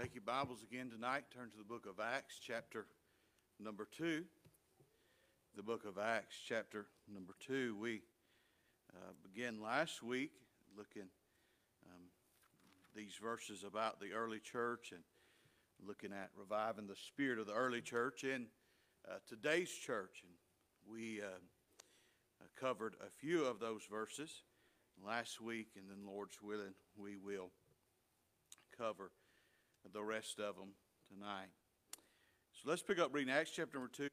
Take your Bibles again tonight. Turn to the book of Acts, chapter number 2. The book of Acts, chapter number 2. We uh, began last week looking um, these verses about the early church and looking at reviving the spirit of the early church in uh, today's church. And we uh, uh covered a few of those verses last week, and then, Lord's willing, we will cover the rest of them tonight. So let's pick up reading Acts chapter number 2.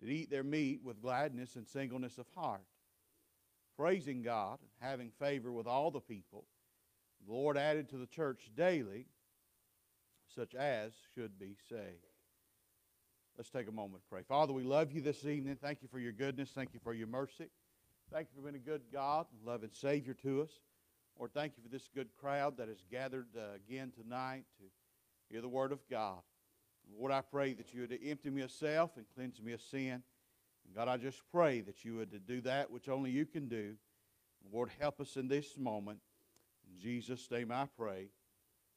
That eat their meat with gladness and singleness of heart, praising God and having favor with all the people. The Lord added to the church daily such as should be saved. Let's take a moment to pray. Father, we love you this evening. Thank you for your goodness. Thank you for your mercy. Thank you for being a good God, loving Savior to us. Lord, thank you for this good crowd that has gathered uh, again tonight to hear the Word of God. Lord, I pray that you would empty me of self and cleanse me of sin. And God, I just pray that you would do that which only you can do. Lord, help us in this moment. In Jesus' name I pray.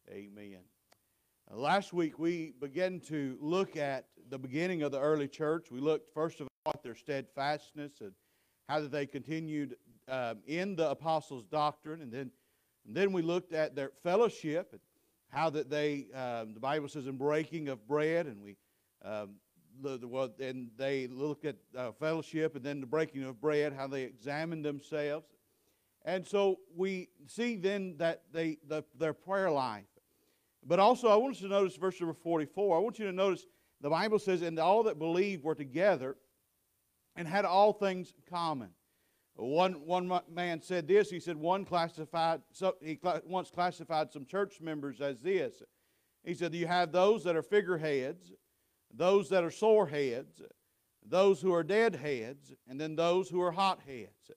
Amen. Uh, last week we began to look at the beginning of the early church. We looked first of all at their steadfastness and how that they continued um, in the apostles' doctrine, and then and then we looked at their fellowship and how that they, um, the Bible says, in breaking of bread, and we, um, the, the, well, and they look at uh, fellowship and then the breaking of bread, how they examine themselves. And so we see then that they, the, their prayer life. But also, I want you to notice verse number 44. I want you to notice the Bible says, and all that believed were together and had all things common. One, one man said this. He said one classified, so he once classified some church members as this. He said, You have those that are figureheads, those that are sore heads, those who are dead heads, and then those who are hot heads.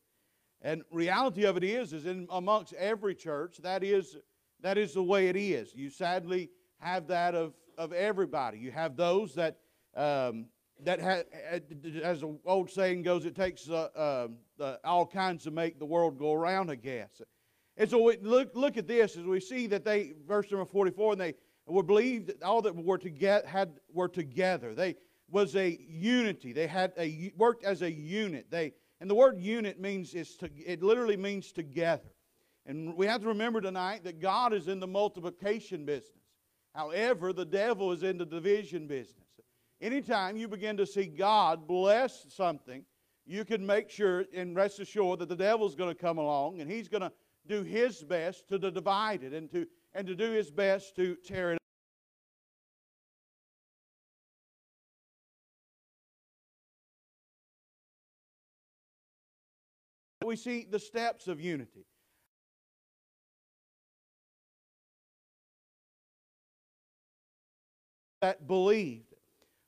And reality of it is, is in amongst every church, that is, that is the way it is. You sadly have that of, of everybody. You have those that um, that has, as the old saying goes, it takes uh, uh, all kinds to make the world go around, I guess. And so we look, look at this as we see that they, verse number 44, and they were believed that all that were, together had, were together. They was a unity. They had a, worked as a unit. They, and the word unit means, is to, it literally means together. And we have to remember tonight that God is in the multiplication business. However, the devil is in the division business. Anytime you begin to see God bless something, you can make sure and rest assured that the devil's going to come along and he's going to do his best to divide it and to, and to do his best to tear it up. we see the steps of unity. That believed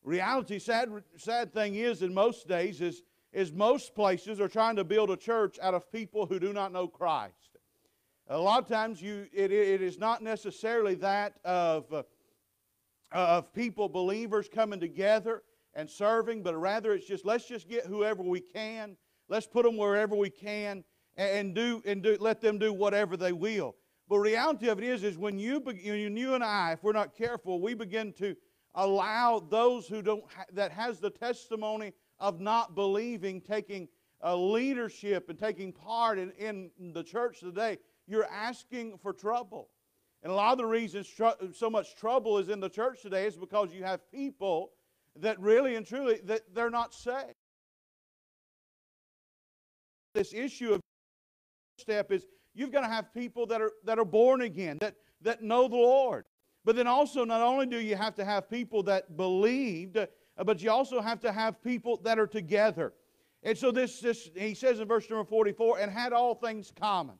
Reality, sad, sad thing is, in most days, is, is most places are trying to build a church out of people who do not know Christ. A lot of times, you, it, it is not necessarily that of, uh, of people, believers, coming together and serving, but rather it's just let's just get whoever we can, let's put them wherever we can, and, and do and do, let them do whatever they will. But reality of it is, is when you, when you and I, if we're not careful, we begin to allow those who don't ha- that has the testimony of not believing taking uh, leadership and taking part in, in the church today you're asking for trouble. And a lot of the reasons tr- so much trouble is in the church today is because you have people that really and truly that they're not saved. This issue of step is you've got to have people that are that are born again that that know the lord but then also, not only do you have to have people that believed, uh, but you also have to have people that are together. And so this, this he says in verse number 44, and had all things common.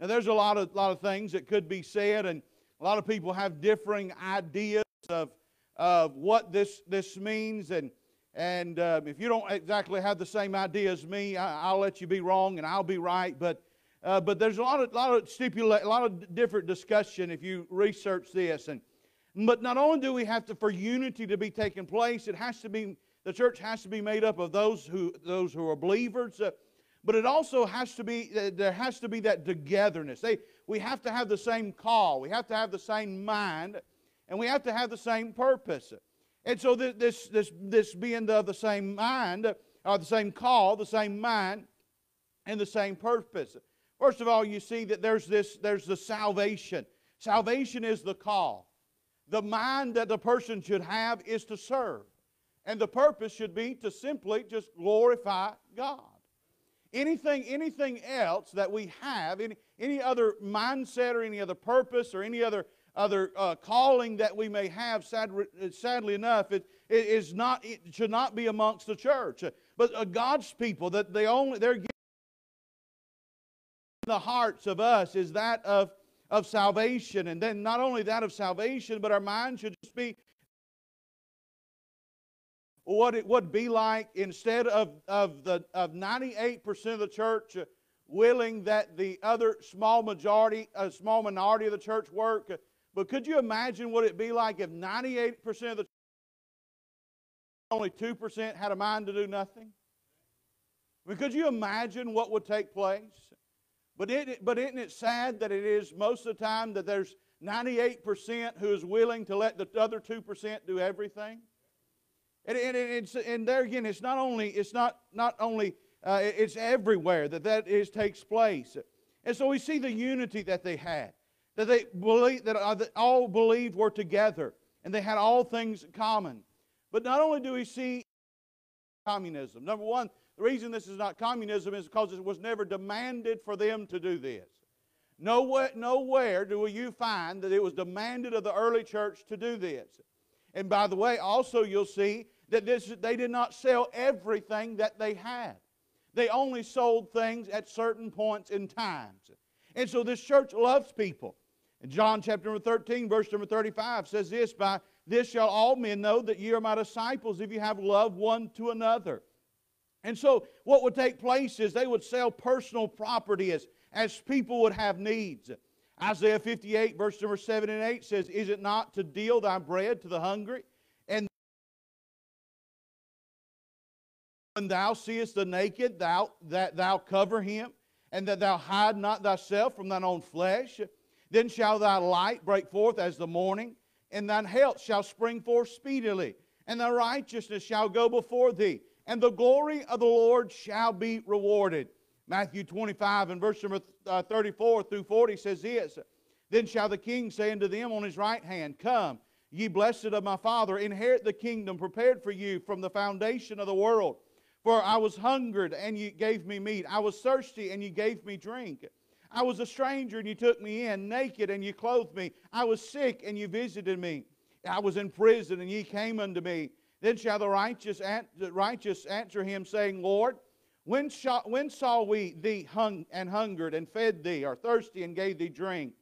Now there's a lot of, lot of things that could be said, and a lot of people have differing ideas of, of what this, this means. And, and uh, if you don't exactly have the same idea as me, I, will let you be wrong and I'll be right. But, uh, but there's a lot of, lot of stipulate, a lot of different discussion if you research this. And, but not only do we have to, for unity to be taking place, it has to be, the church has to be made up of those who, those who are believers. Uh, but it also has to be, uh, there has to be that togetherness. They, we have to have the same call. We have to have the same mind. And we have to have the same purpose. And so this, this, this being of the same mind, or the same call, the same mind, and the same purpose. First of all, you see that there's this, there's the salvation. Salvation is the call. The mind that the person should have is to serve. And the purpose should be to simply just glorify God. Anything, anything else that we have, any, any other mindset or any other purpose or any other other uh, calling that we may have, sad, sadly enough, it, it is not, it should not be amongst the church. But uh, God's people, that they only, they're in the hearts of us is that of, of salvation. And then not only that of salvation, but our mind should just be what it would be like instead of, of, the, of 98% of the church willing that the other small majority, a small minority of the church work but could you imagine what it'd be like if 98% of the only 2% had a mind to do nothing? I mean, could you imagine what would take place? But, it, but isn't it sad that it is most of the time that there's 98% who is willing to let the other 2% do everything? And, and, it's, and there again, it's not only, it's not, not only uh, it's everywhere that that is, takes place. And so we see the unity that they had that they believe that all believed were together and they had all things in common. But not only do we see communism. Number one, the reason this is not communism is because it was never demanded for them to do this. Nowhere, nowhere do you find that it was demanded of the early church to do this. And by the way, also you'll see that this, they did not sell everything that they had. They only sold things at certain points in times. And so this church loves people. And John chapter number 13, verse number 35 says this By this shall all men know that ye are my disciples if you have love one to another. And so, what would take place is they would sell personal property as, as people would have needs. Isaiah 58, verse number 7 and 8 says, Is it not to deal thy bread to the hungry? And when thou seest the naked, thou, that thou cover him, and that thou hide not thyself from thine own flesh. Then shall thy light break forth as the morning, and thine health shall spring forth speedily, and thy righteousness shall go before thee, and the glory of the Lord shall be rewarded. Matthew 25 and verse number uh, 34 through 40 says this Then shall the king say unto them on his right hand, Come, ye blessed of my Father, inherit the kingdom prepared for you from the foundation of the world. For I was hungered, and ye gave me meat. I was thirsty, and ye gave me drink. I was a stranger and you took me in, naked and you clothed me. I was sick and you visited me. I was in prison and ye came unto me. Then shall the righteous, the righteous answer him, saying, Lord, when, shall, when saw we thee hung and hungered and fed thee, or thirsty and gave thee drink?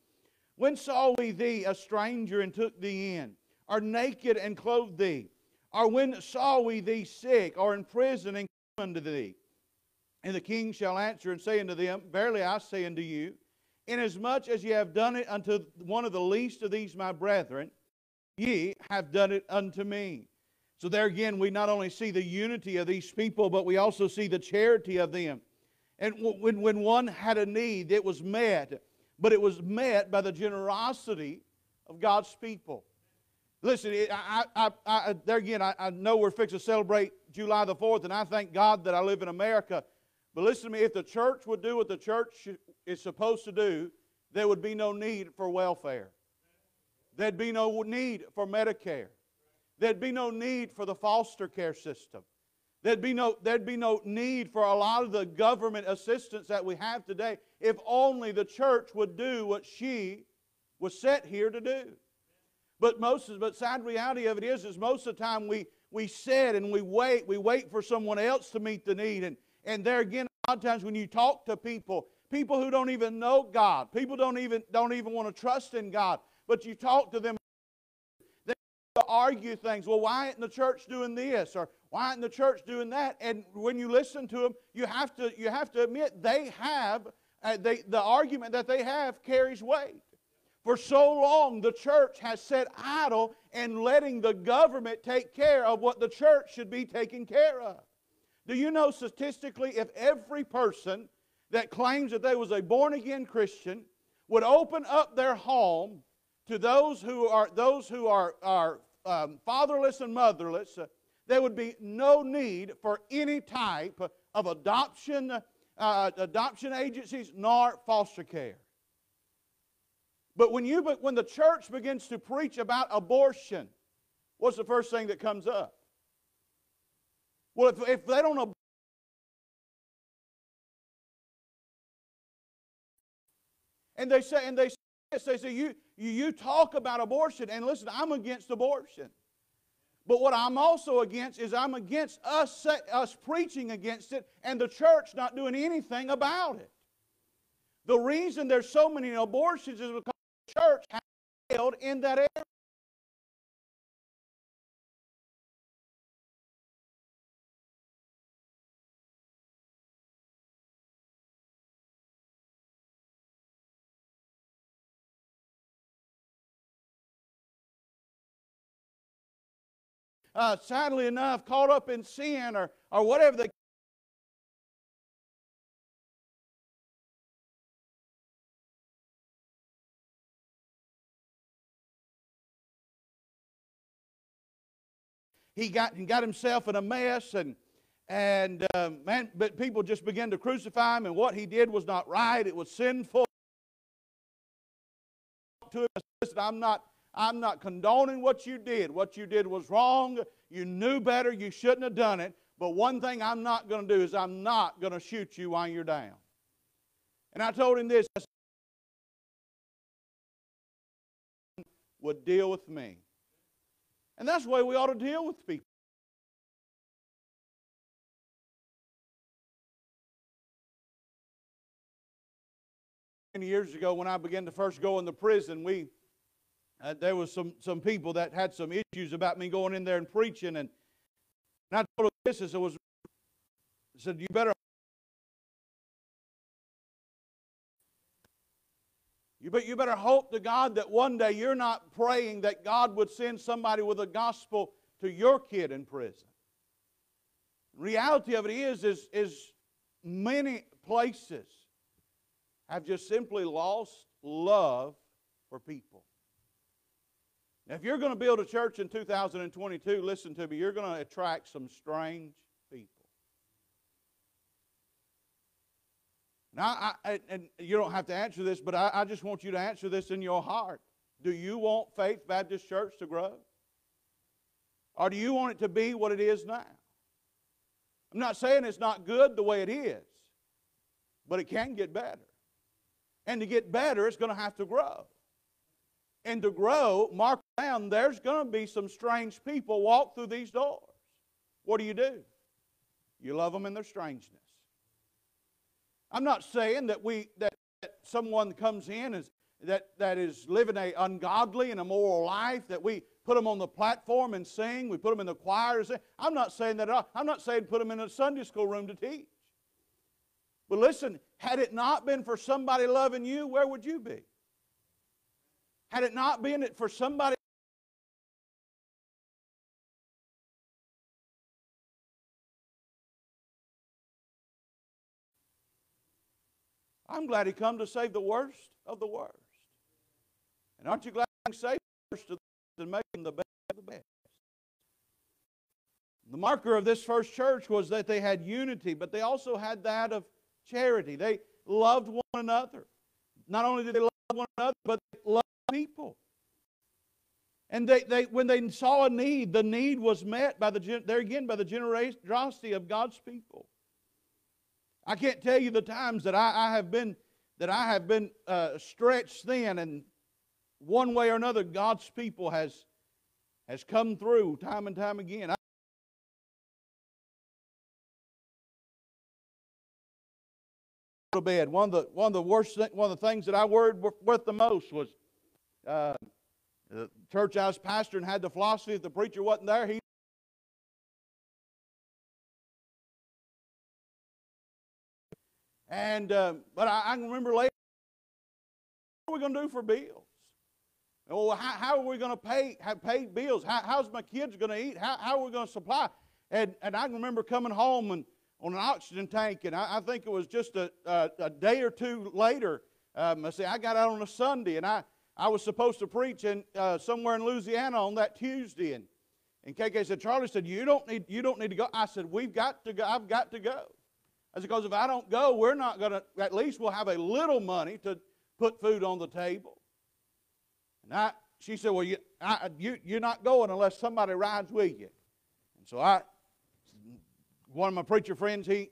When saw we thee a stranger and took thee in, or naked and clothed thee? Or when saw we thee sick, or in prison and came unto thee? And the king shall answer and say unto them, Verily I say unto you, inasmuch as ye have done it unto one of the least of these my brethren, ye have done it unto me. So there again, we not only see the unity of these people, but we also see the charity of them. And when, when one had a need, it was met, but it was met by the generosity of God's people. Listen, I, I, I, there again, I, know we're fixing to celebrate July the 4th, and I thank God that I live in America but listen to me if the church would do what the church is supposed to do, there would be no need for welfare. There'd be no need for Medicare. There'd be no need for the foster care system. There'd be, no, there'd be no need for a lot of the government assistance that we have today if only the church would do what she was set here to do. But most of, but sad reality of it is, is most of the time we, we sit and we wait, we wait for someone else to meet the need. And, and there again, a lot of times when you talk to people, people who don't even know God. People don't even, don't even want to trust in God. But you talk to them, argue things. Well, why isn't the church doing this? Or why isn't the church doing that? And when you listen to them, you have to, you have to admit they have, uh, they, the argument that they have carries weight. For so long, the church has sat idle and letting the government take care of what the church should be taking care of. Do you know statistically, if every person that claims that they was a born again Christian would open up their home to those who are those who are, are um, fatherless and motherless, uh, there would be no need for any type of adoption, uh, adoption agencies nor foster care. But when, you, when the church begins to preach about abortion, what's the first thing that comes up? Well, if, if they don't and they say and they say this, they say you, you you talk about abortion and listen, I'm against abortion. But what I'm also against is I'm against us, us preaching against it and the church not doing anything about it. The reason there's so many abortions is because the church has failed in that area. Uh, sadly enough, caught up in sin or, or whatever the he got, he got himself in a mess and and um, man, but people just began to crucify him, and what he did was not right. It was sinful. To him, listen, I'm not, I'm not condoning what you did. What you did was wrong. You knew better. You shouldn't have done it. But one thing I'm not going to do is I'm not going to shoot you while you're down. And I told him this: would deal with me. And that's the way we ought to deal with people. Many years ago, when I began to first go in the prison, we uh, there was some, some people that had some issues about me going in there and preaching, and, and I told them this as I was I said, "You better You, but you better hope to God that one day you're not praying that God would send somebody with a gospel to your kid in prison. reality of it is, is, is many places have just simply lost love for people. Now, if you're going to build a church in 2022, listen to me, you're going to attract some strange people. Now, I, and you don't have to answer this, but I, I just want you to answer this in your heart. Do you want Faith Baptist Church to grow? Or do you want it to be what it is now? I'm not saying it's not good the way it is, but it can get better. And to get better, it's going to have to grow. And to grow, mark down, there's going to be some strange people walk through these doors. What do you do? You love them in their strangeness. I'm not saying that we that, that someone comes in is that, that is living a ungodly and immoral life, that we put them on the platform and sing, we put them in the choir and sing. I'm not saying that I'm not saying put them in a Sunday school room to teach. But listen, had it not been for somebody loving you, where would you be? Had it not been for somebody I'm glad he come to save the worst of the worst. And aren't you glad he saved the worst and make them the best of the best? The marker of this first church was that they had unity, but they also had that of charity. They loved one another. Not only did they love one another, but they loved people. And they, they, when they saw a need, the need was met by the there again by the generosity of God's people. I can't tell you the times that I, I have been that I have been uh, stretched thin, and one way or another, God's people has has come through time and time again. I bed. One of the one of the worst one of the things that I worried with the most was uh, the church I was pastoring had the philosophy if the preacher wasn't there, he And uh, but I, I, can remember later, what are we going to do for bills? Oh, how, how are we going to pay have pay bills? How, how's my kids going to eat? How, how are we going to supply? And and I can remember coming home and on an oxygen tank, and I, I think it was just a, a, a, day or two later. Um, I say I got out on a Sunday, and I I was supposed to preach in uh, somewhere in Louisiana on that Tuesday, and and KK said, Charlie said, you don't need you don't need to go. I said, we've got to go. I've got to go. That's because if I don't go, we're not to, at least we'll have a little money to put food on the table. And I, she said, Well, you, I, you, you're not going unless somebody rides with you. And so I, one of my preacher friends, he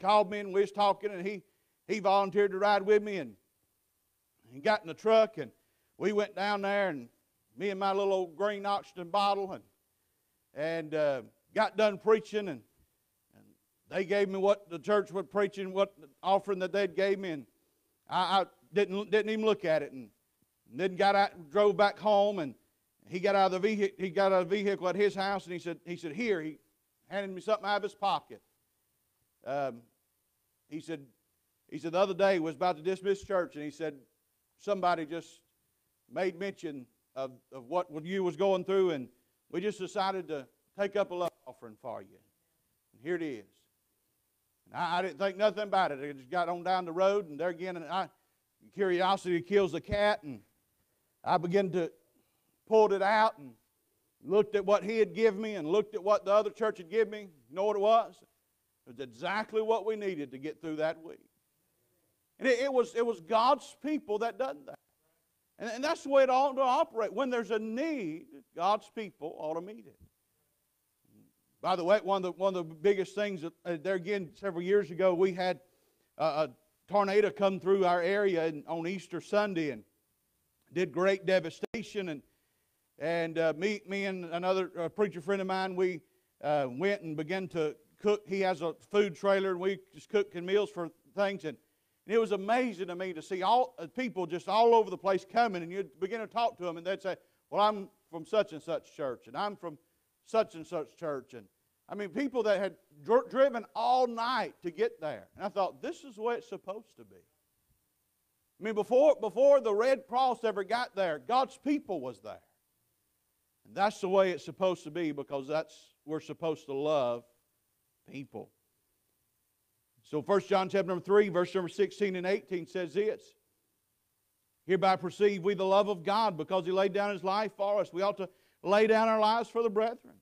called me and we was talking, and he, he volunteered to ride with me. And he got in the truck, and we went down there, and me and my little old green oxygen bottle, and, and uh, got done preaching, and and they gave me what the church was preaching, what offering that they gave me, and I, I didn't didn't even look at it, and then got out, and drove back home, and he got out of the vehicle. He got out of the vehicle at his house, and he said, he said, here. He handed me something out of his pocket. Um, he said, he said the other day was about to dismiss church, and he said somebody just made mention of, of what you was going through, and we just decided to take up a love offering for you. And here it is. I, I, didn't think nothing about it. I just got on down the road, and there again, and I, curiosity kills the cat, and I began to pulled it out and looked at what he had given me and looked at what the other church had given me. You know what it was? It was exactly what we needed to get through that week. And it, it was, it was God's people that done that. And, and that's the way it ought to operate. When there's a need, God's people ought to meet it. By the way, one of the, one of the biggest things, that, uh, there again, several years ago, we had uh, a tornado come through our area and, on Easter Sunday and did great devastation. And, and uh, me, me and another uh, preacher friend of mine, we uh, went and began to cook. He has a food trailer, and we just cooking meals for things. And, and it was amazing to me to see all uh, people just all over the place coming, and you'd begin to talk to them, and they'd say, Well, I'm from such and such church, and I'm from such and such church. And I mean, people that had dr- driven all night to get there. And I thought, this is the way it's supposed to be. I mean, before, before the Red Cross ever got there, God's people was there. And that's the way it's supposed to be because that's we're supposed to love people. So 1 John chapter number 3, verse number 16 and 18 says this. Hereby perceive we the love of God because he laid down his life for us. We ought to lay down our lives for the brethren.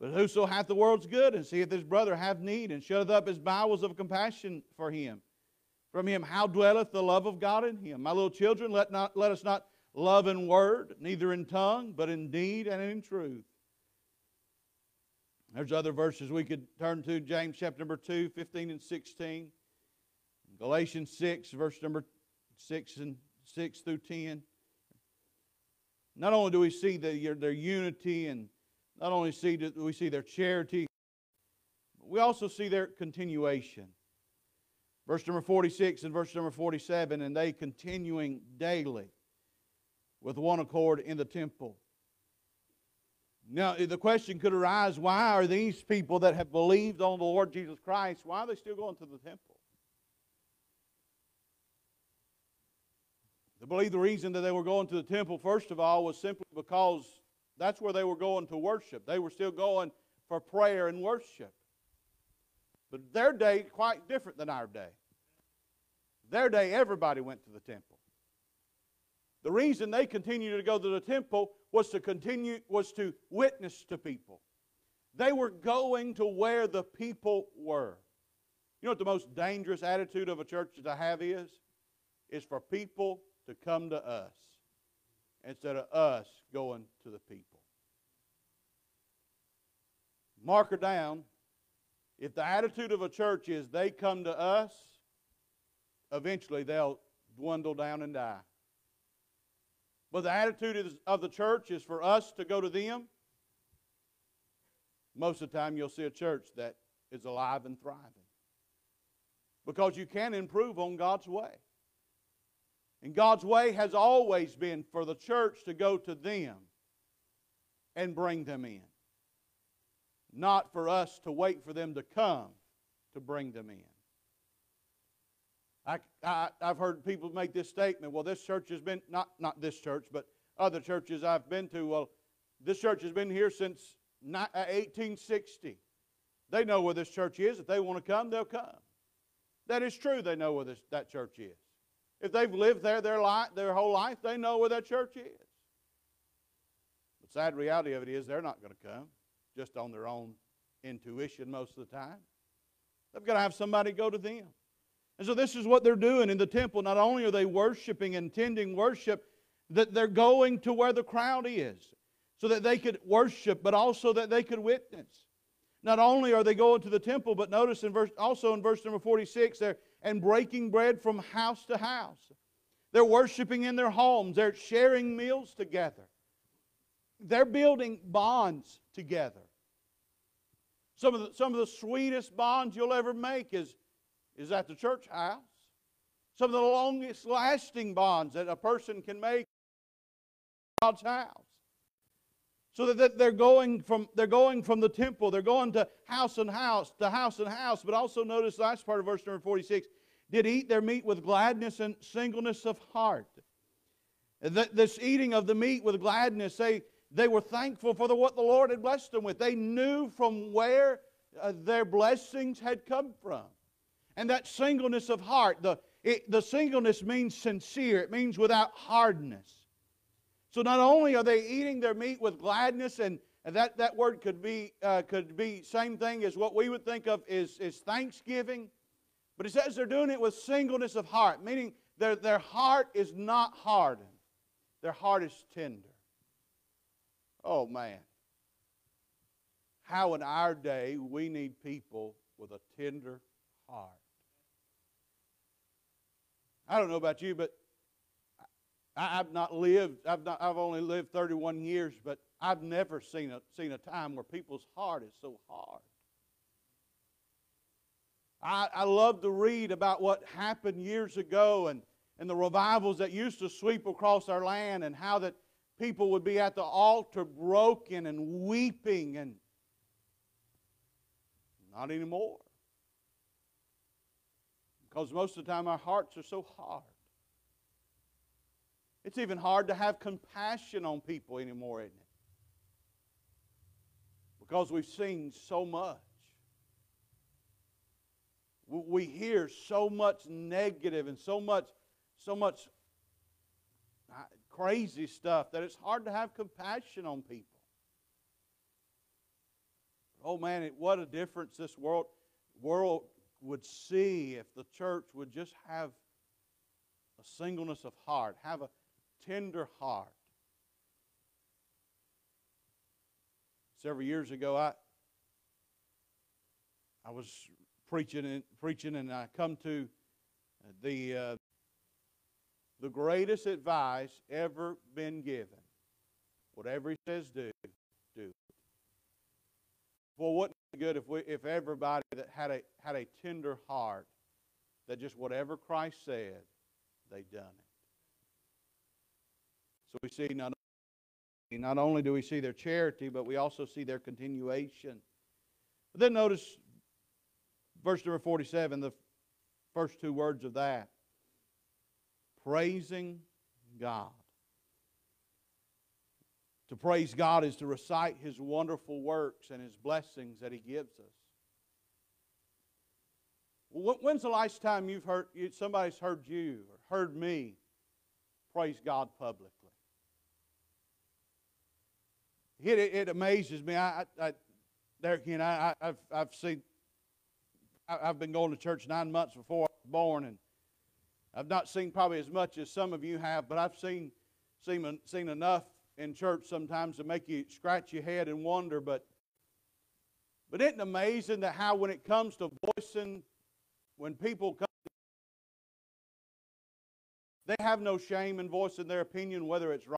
But whoso hath the world's good and seeth his brother have need and shutteth up his bowels of compassion for him, from him how dwelleth the love of God in him? My little children, let, not, let us not love in word, neither in tongue, but in deed and in truth. There's other verses we could turn to James chapter number 2, 15 and 16. Galatians 6, verse number 6 and 6 through 10. Not only do we see the, their unity and not only see do we see their charity, but we also see their continuation. Verse number 46 and verse number 47, and they continuing daily with one accord in the temple. Now, the question could arise why are these people that have believed on the Lord Jesus Christ, why are they still going to the temple? I believe the reason that they were going to the temple, first of all, was simply because that's where they were going to worship. They were still going for prayer and worship. But their day quite different than our day. Their day, everybody went to the temple. The reason they continued to go to the temple was to continue was to witness to people. They were going to where the people were. You know what the most dangerous attitude of a church to have is? Is for people to come to us instead of us going to the people. Mark her down. If the attitude of a church is they come to us, eventually they'll dwindle down and die. But the attitude of the church is for us to go to them. Most of the time, you'll see a church that is alive and thriving. because you can improve on God's way. And God's way has always been for the church to go to them and bring them in, not for us to wait for them to come to bring them in. I, I, have heard people make this statement well, this church has been, not, not this church, but other churches I've been to, well, this church has been here since 1860. Uh, they know where this church is. If they want to come, they'll come. That is true, they know where this, that church is. If they've lived there their, life, their whole life, they know where that church is. The sad reality of it is they're not going to come just on their own intuition most of the time. They've got to have somebody go to them. And so this is what they're doing in the temple. Not only are they worshiping and tending worship, that they're going to where the crowd is so that they could worship, but also that they could witness. Not only are they going to the temple, but notice in verse, also in verse number 46, they're and breaking bread from house to house. They're worshiping in their homes. They're sharing meals together. They're building bonds together. Some of the, some of the sweetest bonds you'll ever make is, is at the church house. Some of the longest lasting bonds that a person can make God's house. So that they're going from they're going from the temple, they're going to house and house, to house and house. But also notice the last part of verse number 46 did eat their meat with gladness and singleness of heart. This eating of the meat with gladness, they, they were thankful for the, what the Lord had blessed them with. They knew from where uh, their blessings had come from. And that singleness of heart, the, it, the singleness means sincere, it means without hardness. So not only are they eating their meat with gladness, and, that, that word could be, uh, could be same thing as what we would think of is, is thanksgiving, but it says they're doing it with singleness of heart, meaning their, their heart is not hardened, their heart is tender. Oh, man. How in our day we need people with a tender heart. I don't know about you, but I, have not lived, I've, not, I've only lived 31 years, but I've never seen a, seen a time where people's heart is so hard. I, I love to read about what happened years ago and, and the revivals that used to sweep across our land and how that people would be at the altar broken and weeping and not anymore. Because most of the time our hearts are so hard. It's even hard to have compassion on people anymore, isn't it? Because we've seen so much. We hear so much negative and so much, so much uh, crazy stuff that it's hard to have compassion on people. Oh man, what a difference this world world would see if the church would just have a singleness of heart, have a tender heart. Several years ago, I I was preaching and preaching, and I come to the uh, the greatest advice ever been given. Whatever he says, do, do. Well, be good if we, if everybody that had a had a tender heart, that just whatever Christ said, they done it. So we see not not only do we see their charity, but we also see their continuation. But then notice verse number 47, the first two words of that praising God. To praise God is to recite His wonderful works and His blessings that He gives us. When's the last time you've heard somebody's heard you or heard me praise God publicly? It, it amazes me. I, I, there again, I, I've, I've seen I've been going to church nine months before I was born, and I've not seen probably as much as some of you have, but I've seen, seen, seen enough in church sometimes to make you scratch your head and wonder. But, but isn't it amazing that how when it comes to voicing, when people come, they have no shame in voicing their opinion, whether it's right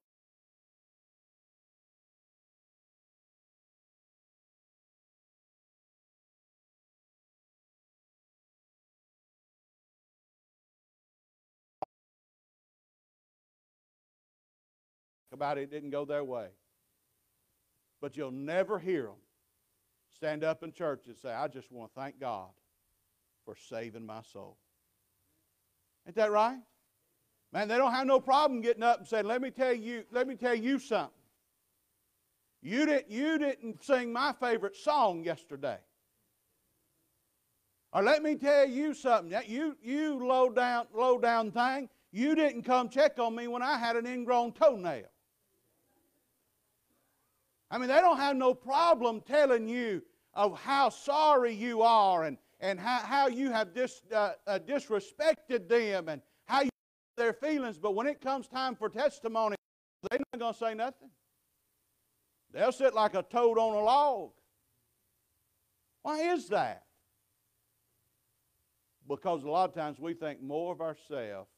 about it didn't go their way. But you'll never hear them stand up in church and say, I just want to thank God for saving my soul. Ain't that right? Man, they don't have no problem getting up and saying, Let me tell you, let me tell you something. You didn't, you didn't sing my favorite song yesterday. Or let me tell you something. You, you low down, low down thing, you didn't come check on me when I had an ingrown toenail. I mean, they don't have no problem telling you of how sorry you are and, and how, how you have dis, uh, uh, disrespected them and how you their feelings. But when it comes time for testimony, they're not going to say nothing. They'll sit like a toad on a log. Why is that? Because a lot of times we think more of ourselves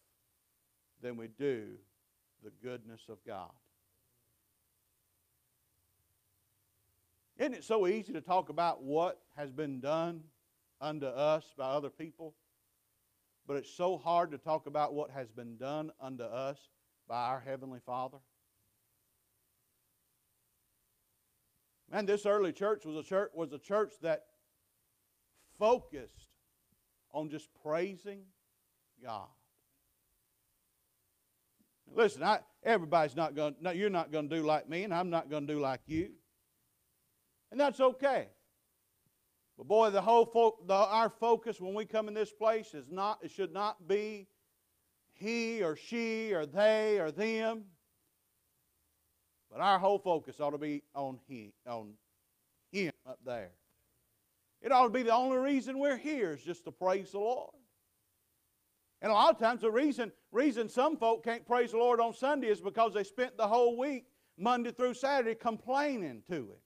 than we do the goodness of God. Isn't it so easy to talk about what has been done unto us by other people? But it's so hard to talk about what has been done unto us by our Heavenly Father. Man, this early church was a church, was a church that focused on just praising God. Listen, I, everybody's not going. No, you're not going to do like me, and I'm not going to do like you. And that's okay. But boy, the whole fo- the, our focus when we come in this place is not it should not be he or she or they or them. But our whole focus ought to be on he on him up there. It ought to be the only reason we're here is just to praise the Lord. And a lot of times the reason, reason some folk can't praise the Lord on Sunday is because they spent the whole week, Monday through Saturday, complaining to Him.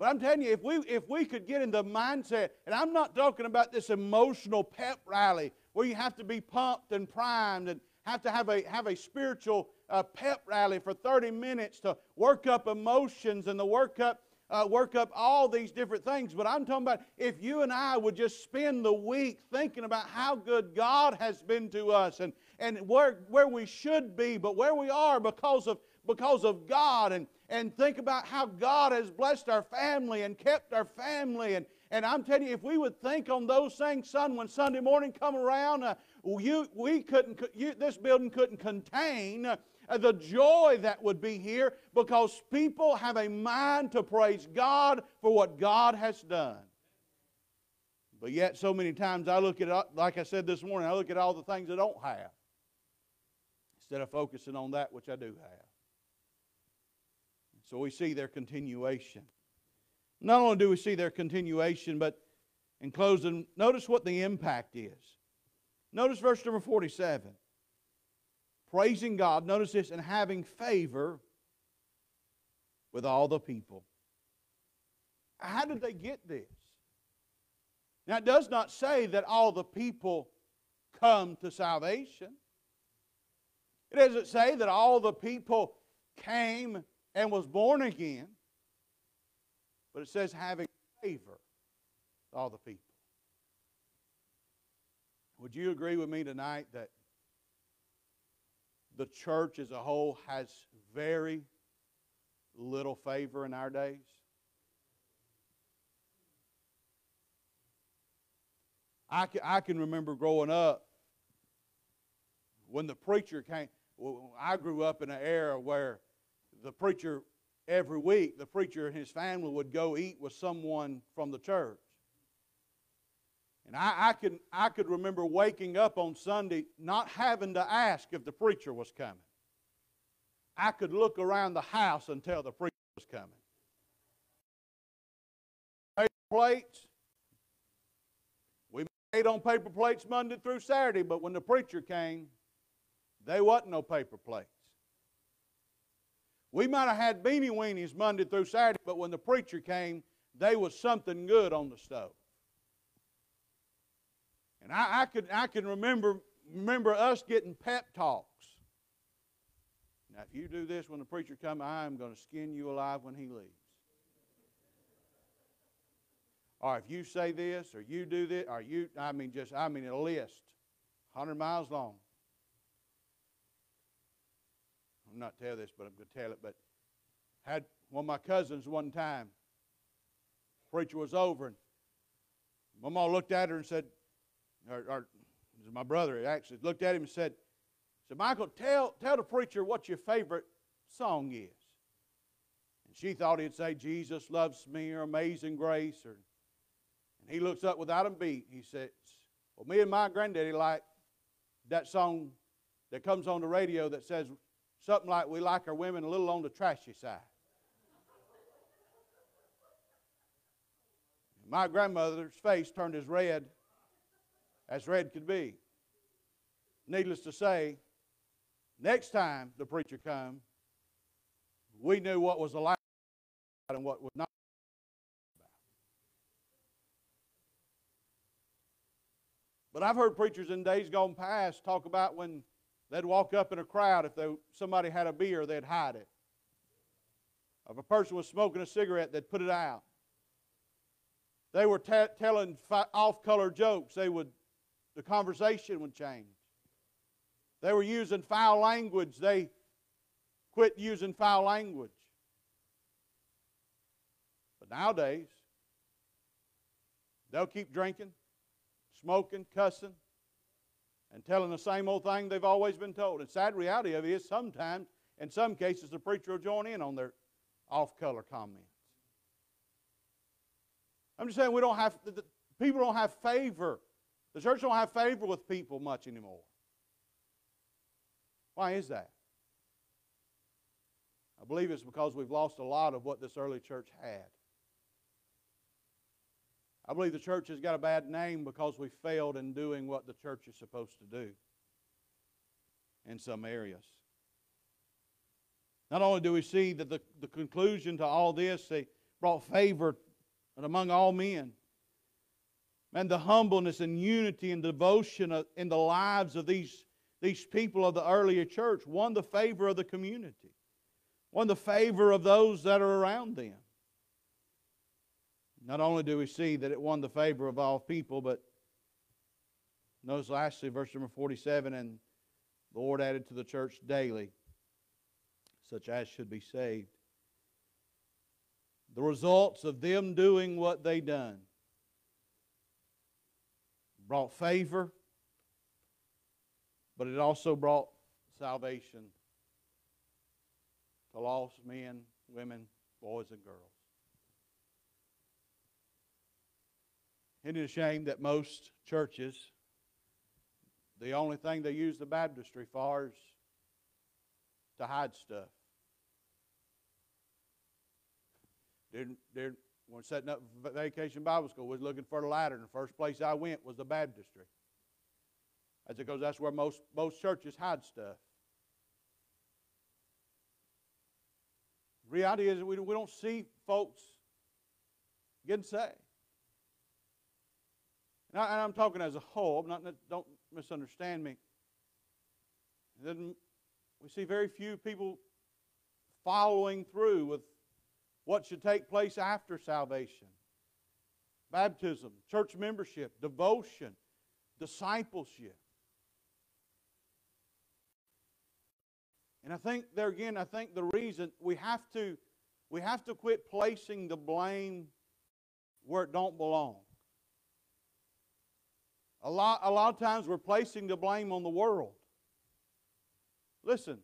But I'm telling you, if we, if we could get in the mindset, and I'm not talking about this emotional pep rally where you have to be pumped and primed and have to have a, have a spiritual uh, pep rally for 30 minutes to work up emotions and to work up, uh, work up all these different things. But I'm talking about if you and I would just spend the week thinking about how good God has been to us and, and where, where we should be, but where we are because of, because of God and, and think about how God has blessed our family and kept our family. And, and I'm telling you, if we would think on those things, son, when Sunday morning come around, uh, you, we couldn't, you, this building couldn't contain uh, the joy that would be here because people have a mind to praise God for what God has done. But yet, so many times I look at, like I said this morning, I look at all the things I don't have instead of focusing on that which I do have. So we see their continuation. Not only do we see their continuation, but in closing, notice what the impact is. Notice verse number 47. Praising God, notice this, and having favor with all the people. How did they get this? Now, it does not say that all the people come to salvation. It doesn't say that all the people came and was born again. But it says having favor with all the people. Would you agree with me tonight that the church as a whole has very little favor in our days? I can, I can remember growing up when the preacher came. I grew up in an era where the preacher, every week, the preacher and his family would go eat with someone from the church. And I, I, can, I could remember waking up on Sunday not having to ask if the preacher was coming. I could look around the house and tell the preacher was coming. Paper plates. We made on paper plates Monday through Saturday, but when the preacher came, they wasn't no paper plates. We might have had beanie weenies Monday through Saturday, but when the preacher came, there was something good on the stove. And I, I, could, I can remember, remember us getting pep talks. Now, if you do this when the preacher comes, I am going to skin you alive when he leaves. Or if you say this, or you do this, or you, I mean, just, I mean, a list, 100 miles long. I'm not tell this, but I'm going to tell it. But had one of my cousins one time. Preacher was over, and mom looked at her and said, or, or my brother actually looked at him and said, said Michael, tell tell the preacher what your favorite song is. And she thought he'd say, Jesus loves me or Amazing Grace. Or, and he looks up without a beat. He says, Well, me and my granddaddy like that song that comes on the radio that says something like, We like our women a little on the trashy side. My grandmother's face turned as red as red could be. Needless to say, next time the preacher come, we knew what was allowed and what was not But I've heard preachers in days gone past talk about when they'd walk up in a crowd, if they, somebody had a beer, they'd hide it. If a person was smoking a cigarette, they'd put it out. They were t- telling off color jokes. They would, the conversation would change. They were using foul language. They quit using foul language. But nowadays, they'll keep drinking, smoking, cussing, and telling the same old thing they've always been told. And sad reality of it is sometimes, in some cases, the preacher will join in on their off color comments. I'm just saying we don't have, the, people don't have favor. The church don't have favor with people much anymore. Why is that? I believe it's because we've lost a lot of what this early church had. I believe the church has got a bad name because we failed in doing what the church is supposed to do in some areas. Not only do we see that the, the conclusion to all this, they brought favor among all men. And the humbleness and unity and devotion in the lives of these, these people of the earlier church won the favor of the community, won the favor of those that are around them. Not only do we see that it won the favor of all people, but notice lastly, verse number 47 and the Lord added to the church daily such as should be saved the results of them doing what they done brought favor, but it also brought salvation to lost men, women, boys, and girls. Isn't it a shame that most churches, the only thing they use the baptistry for is to hide stuff? Didn't, didn't, when setting up vacation Bible school, was looking for the ladder, and the first place I went was the baptistry. That's because that's where most, most churches hide stuff. Reality is we, we don't see folks getting saved. And, I, am talking as a whole. Not, don't misunderstand me. And then we see very few people following through with what should take place after salvation baptism, church membership, devotion, discipleship. And I think there again, I think the reason we have to we have to quit placing the blame where it don't belong. A lot, a lot of times we're placing the blame on the world. Listen,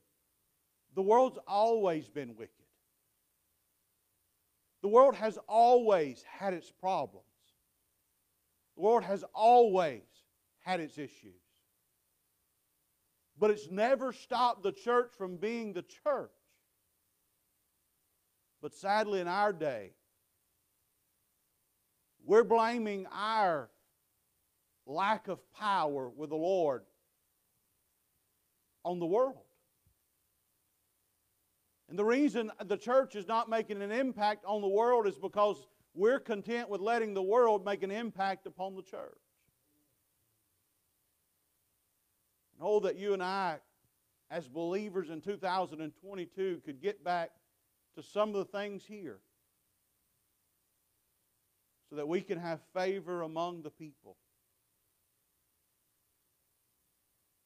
the world's always been wicked. The world has always had its problems. The world has always had its issues. But it's never stopped the church from being the church. But sadly, in our day, we're blaming our lack of power with the Lord on the world. And the reason the church is not making an impact on the world is because we're content with letting the world make an impact upon the church. And oh, that you and I, as believers in 2022, could get back to some of the things here so that we can have favor among the people.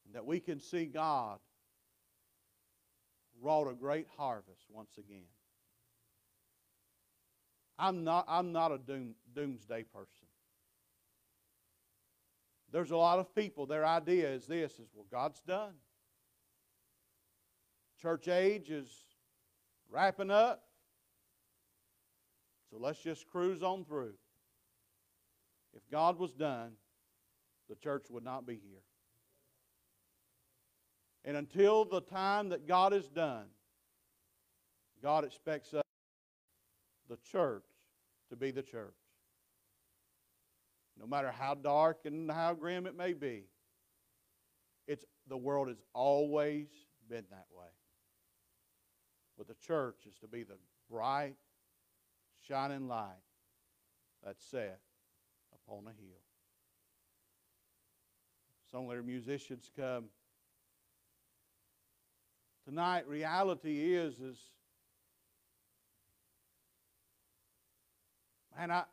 And that we can see God wrought a great harvest once again. I'm not, I'm not a doom, doomsday person. There's a lot of people, their idea is this is well, God's done. Church age is wrapping up. So let's just cruise on through. If God was done, the church would not be here. And until the time that God is done, God expects us, the church, to be the church. No matter how dark and how grim it may be, it's, the world has always been that way. But the church is to be the bright, shining light that's set upon a hill. Later musicians come. Tonight, reality is, is man, I,